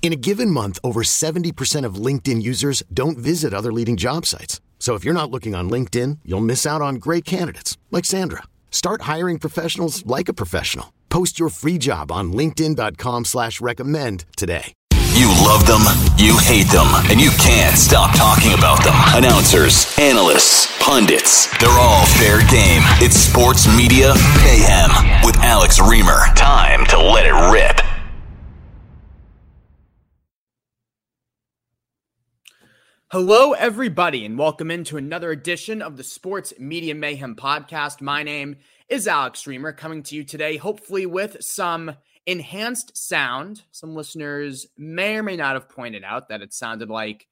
In a given month, over 70% of LinkedIn users don't visit other leading job sites. So if you're not looking on LinkedIn, you'll miss out on great candidates like Sandra. Start hiring professionals like a professional. Post your free job on LinkedIn.com slash recommend today. You love them, you hate them, and you can't stop talking about them. Announcers, analysts, pundits, they're all fair game. It's Sports Media Mayhem with Alex Reimer. Time to let it rip. Hello, everybody, and welcome into another edition of the Sports Media Mayhem podcast. My name is Alex Reimer, coming to you today, hopefully with some enhanced sound. Some listeners may or may not have pointed out that it sounded like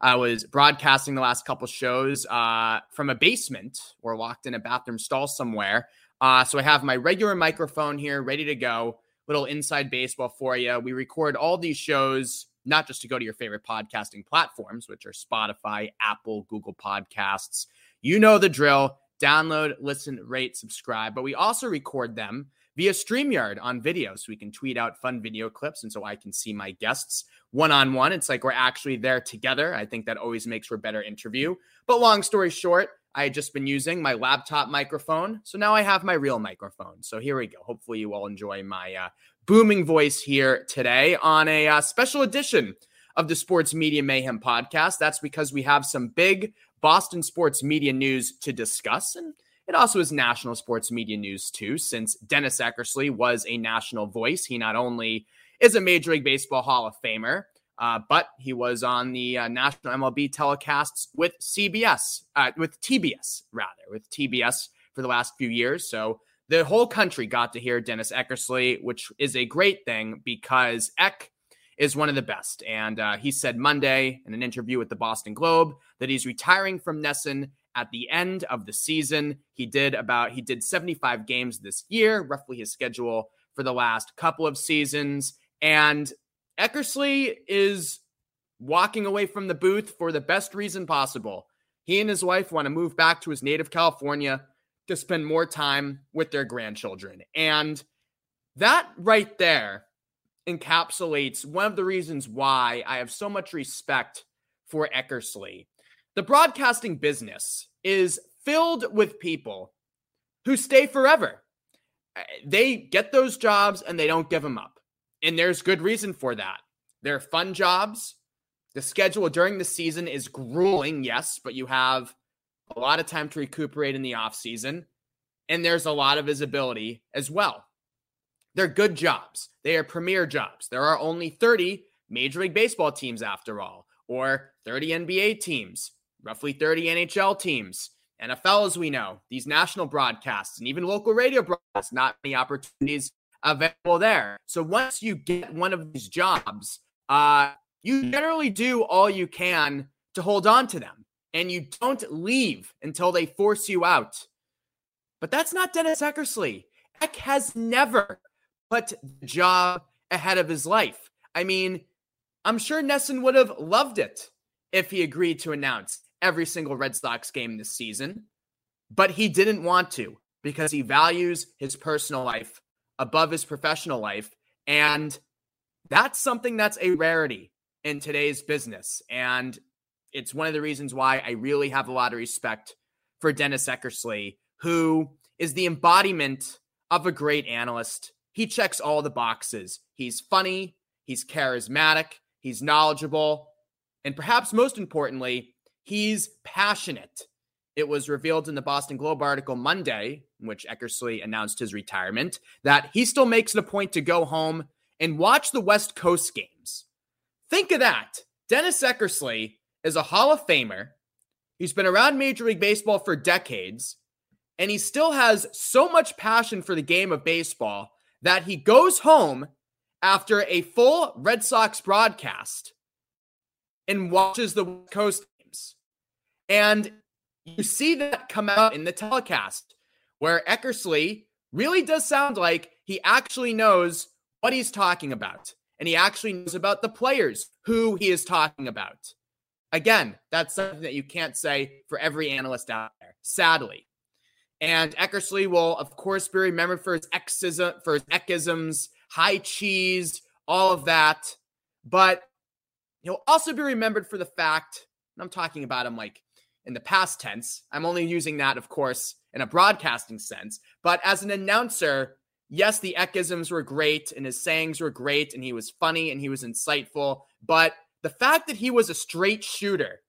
I was broadcasting the last couple shows uh, from a basement or locked in a bathroom stall somewhere. Uh, so I have my regular microphone here ready to go. Little inside baseball for you. We record all these shows not just to go to your favorite podcasting platforms, which are Spotify, Apple, Google Podcasts. You know the drill. Download, listen, rate, subscribe. But we also record them via StreamYard on video. So we can tweet out fun video clips. And so I can see my guests one on one. It's like we're actually there together. I think that always makes for a better interview. But long story short, I had just been using my laptop microphone. So now I have my real microphone. So here we go. Hopefully, you all enjoy my uh, booming voice here today on a uh, special edition of the Sports Media Mayhem podcast. That's because we have some big Boston sports media news to discuss. And it also is national sports media news, too, since Dennis Eckersley was a national voice. He not only is a Major League Baseball Hall of Famer, uh, but he was on the uh, national MLB telecasts with CBS, uh, with TBS, rather, with TBS for the last few years. So the whole country got to hear Dennis Eckersley, which is a great thing because Eck is one of the best. And uh, he said Monday in an interview with the Boston Globe that he's retiring from NESN at the end of the season. He did about he did 75 games this year, roughly his schedule for the last couple of seasons. And Eckersley is walking away from the booth for the best reason possible. He and his wife want to move back to his native California to spend more time with their grandchildren. And that right there encapsulates one of the reasons why I have so much respect for Eckersley. The broadcasting business is filled with people who stay forever. They get those jobs and they don't give them up. And there's good reason for that. They're fun jobs. The schedule during the season is grueling, yes, but you have a lot of time to recuperate in the offseason, and there's a lot of visibility as well. They're good jobs. They are premier jobs. There are only 30 Major League Baseball teams, after all, or 30 NBA teams, roughly 30 NHL teams. NFL, as we know, these national broadcasts and even local radio broadcasts, not many opportunities available there. So once you get one of these jobs, uh, you generally do all you can to hold on to them and you don't leave until they force you out. But that's not Dennis Eckersley. Eck has never put the job ahead of his life. I mean, I'm sure NESN would have loved it if he agreed to announce every single Red Sox game this season, but he didn't want to because he values his personal life above his professional life. And that's something that's a rarity in today's business. And it's one of the reasons why I really have a lot of respect for Dennis Eckersley, who is the embodiment of a great analyst. He checks all the boxes. He's funny, he's charismatic, he's knowledgeable, and perhaps most importantly, he's passionate it was revealed in the Boston Globe article Monday, in which Eckersley announced his retirement, that he still makes it a point to go home and watch the West Coast games. Think of that. Dennis Eckersley is a Hall of Famer. He's been around Major League Baseball for decades, and he still has so much passion for the game of baseball that he goes home after a full Red Sox broadcast and watches the West Coast games. And you see that come out in the telecast where Eckersley really does sound like he actually knows what he's talking about. And he actually knows about the players who he is talking about. Again, that's something that you can't say for every analyst out there, sadly. And Eckersley will, of course, be remembered for his exism, for his Eckisms, high cheese, all of that. But he'll also be remembered for the fact, I'm talking about him like in the past tense. I'm only using that, of course, in a broadcasting sense. But as an announcer, yes, the Eckisms were great and his sayings were great and he was funny and he was insightful. But the fact that he was a straight shooter,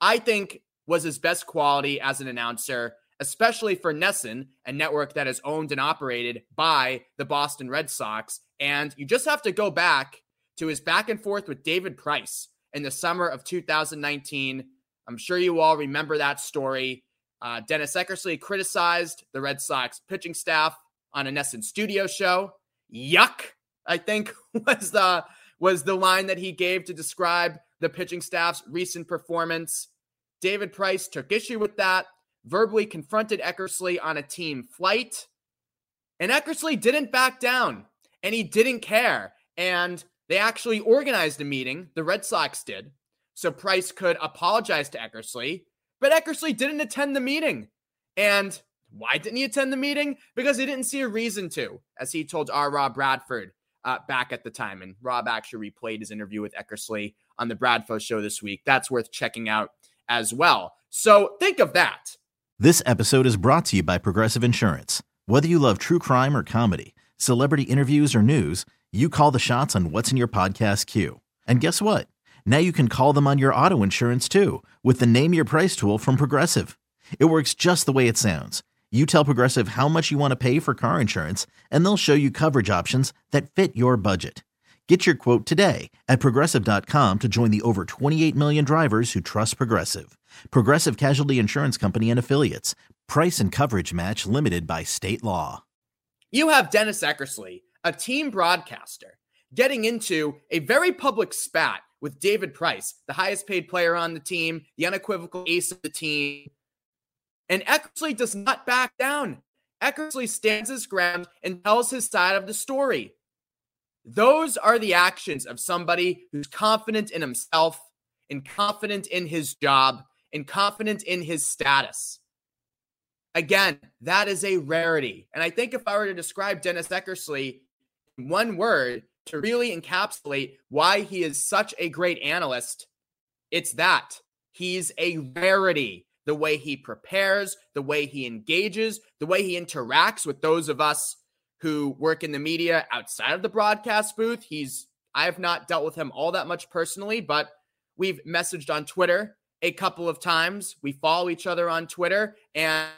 I think, was his best quality as an announcer, especially for NESN, a network that is owned and operated by the Boston Red Sox. And you just have to go back to his back and forth with David Price in the summer of 2019. I'm sure you all remember that story. Uh, Dennis Eckersley criticized the Red Sox pitching staff on a NESN studio show. Yuck, I think was the was the line that he gave to describe the pitching staff's recent performance. David Price took issue with that, verbally confronted Eckersley on a team flight, and Eckersley didn't back down and he didn't care. And they actually organized a meeting, the Red Sox did, so Price could apologize to Eckersley, but Eckersley didn't attend the meeting. And why didn't he attend the meeting? Because he didn't see a reason to, as he told R. Rob Bradford uh, back at the time. And Rob actually replayed his interview with Eckersley on the Bradfo show this week. That's worth checking out as well. So think of that. This episode is brought to you by Progressive Insurance. Whether you love true crime or comedy, celebrity interviews or news, you call the shots on what's in your podcast queue. And guess what? Now you can call them on your auto insurance too with the Name Your Price tool from Progressive. It works just the way it sounds you tell Progressive how much you want to pay for car insurance, and they'll show you coverage options that fit your budget. Get your quote today at progressive.com to join the over 28 million drivers who trust Progressive. Progressive Casualty Insurance Company and Affiliates. Price and coverage match limited by state law. You have Dennis Eckersley, a team broadcaster, getting into a very public spat with David Price, the highest paid player on the team, the unequivocal ace of the team, and Eckersley does not back down. Eckersley stands his ground and tells his side of the story. Those are the actions of somebody who's confident in himself and confident in his job and confident in his status. Again, that is a rarity. And I think if I were to describe Dennis Eckersley in one word to really encapsulate why he is such a great analyst, it's that. He's a rarity. The way he prepares, the way he engages, the way he interacts with those of us who work in the media outside of the broadcast booth. He's I have not dealt with him all that much personally, but we've messaged on Twitter a couple of times. We follow each other on Twitter and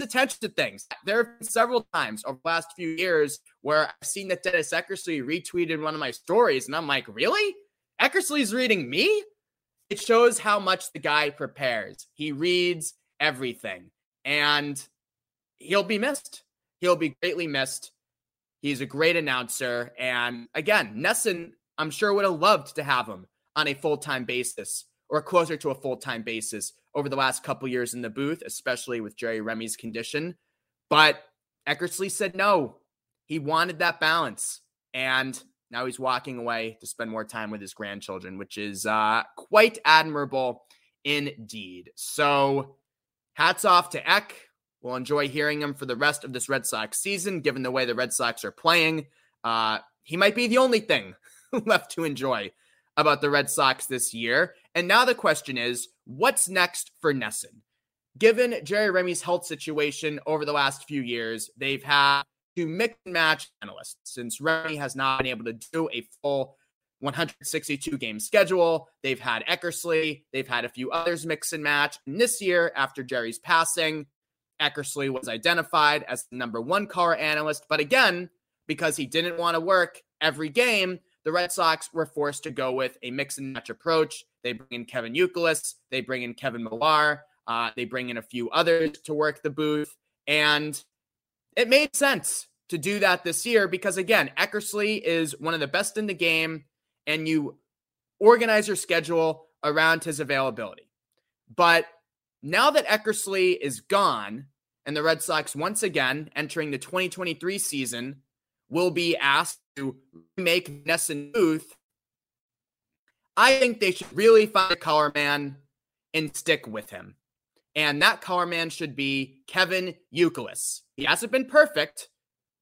attention to things. There have been several times over the last few years where I've seen that Dennis Eckersley retweeted one of my stories, and I'm like, really? Eckersley's reading me? it shows how much the guy prepares. He reads everything and he'll be missed. He'll be greatly missed. He's a great announcer. And again, NESN, I'm sure, would have loved to have him on a full time basis or closer to a full time basis over the last couple years in the booth, especially with Jerry Remy's condition. But Eckersley said no. He wanted that balance. And now he's walking away to spend more time with his grandchildren, which is uh, quite admirable indeed. So, hats off to Eck. We'll enjoy hearing him for the rest of this Red Sox season, given the way the Red Sox are playing. Uh, he might be the only thing left to enjoy about the Red Sox this year. And now the question is what's next for NESN? Given Jerry Remy's health situation over the last few years, they've had to mix and match analysts since Remy has not been able to do a full 162 game schedule. They've had Eckersley, they've had a few others mix and match. And this year, after Jerry's passing, Eckersley was identified as the number one color analyst. But again, because he didn't want to work every game, the Red Sox were forced to go with a mix and match approach. They bring in Kevin Youkilis, they bring in Kevin Millar, uh, they bring in a few others to work the booth. And it made sense to do that this year because, again, Eckersley is one of the best in the game, and you organize your schedule around his availability. But now that Eckersley is gone, and the Red Sox once again entering the 2023 season will be asked to make NESN Booth, I think they should really find a color man and stick with him. And that color man should be Kevin Youkilis. He hasn't been perfect,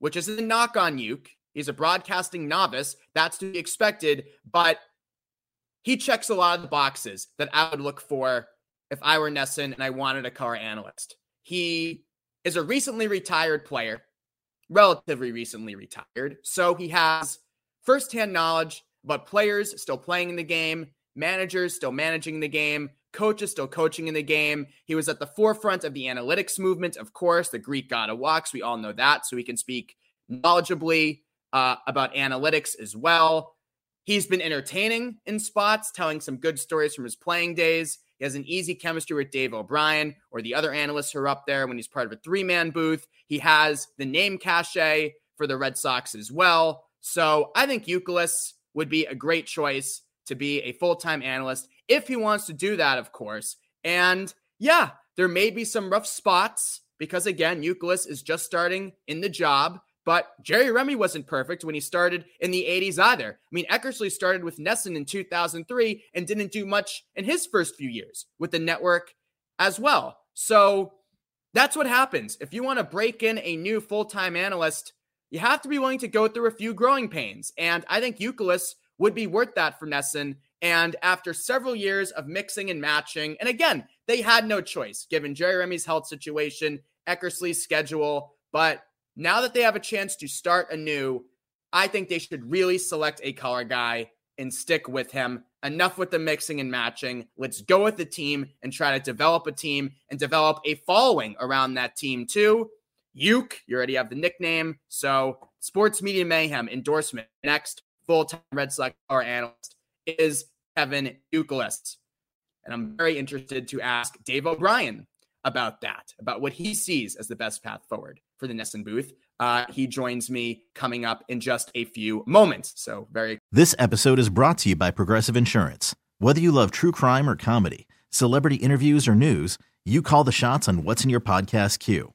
which isn't a knock on Uke. He's a broadcasting novice. That's to be expected, but he checks a lot of the boxes that I would look for if I were NESN and I wanted a color analyst. He is a recently retired player, relatively recently retired. So he has firsthand knowledge about players still playing in the game, managers still managing the game, coaches still coaching in the game. He was at the forefront of the analytics movement, of course, the Greek god of walks. We all know that. So he can speak knowledgeably uh, about analytics as well. He's been entertaining in spots, telling some good stories from his playing days. He has an easy chemistry with Dave O'Brien or the other analysts who are up there when he's part of a three man booth. He has the name cachet for the Red Sox as well. So I think Youkilis would be a great choice to be a full time analyst if he wants to do that, of course. And yeah, there may be some rough spots because, again, Youkilis is just starting in the job. But Jerry Remy wasn't perfect when he started in the 80s either. I mean, Eckersley started with NESN in 2003 and didn't do much in his first few years with the network as well. So that's what happens. If you want to break in a new full time analyst, you have to be willing to go through a few growing pains. And I think Youkilis would be worth that for NESN. And after several years of mixing and matching, and again, they had no choice given Jerry Remy's health situation, Eckersley's schedule. But now that they have a chance to start anew, I think they should really select a color guy and stick with him. Enough with the mixing and matching. Let's go with the team and try to develop a team and develop a following around that team too. Uke, you already have the nickname. So, Sports Media Mayhem endorsement next full time Red Sox color analyst is Kevin Youkilis. And I'm very interested to ask Dave O'Brien about that, about what he sees as the best path forward for the NESN booth. Uh, he joins me coming up in just a few moments. So, very. This episode is brought to you by Progressive Insurance. Whether you love true crime or comedy, celebrity interviews or news, you call the shots on what's in your podcast queue.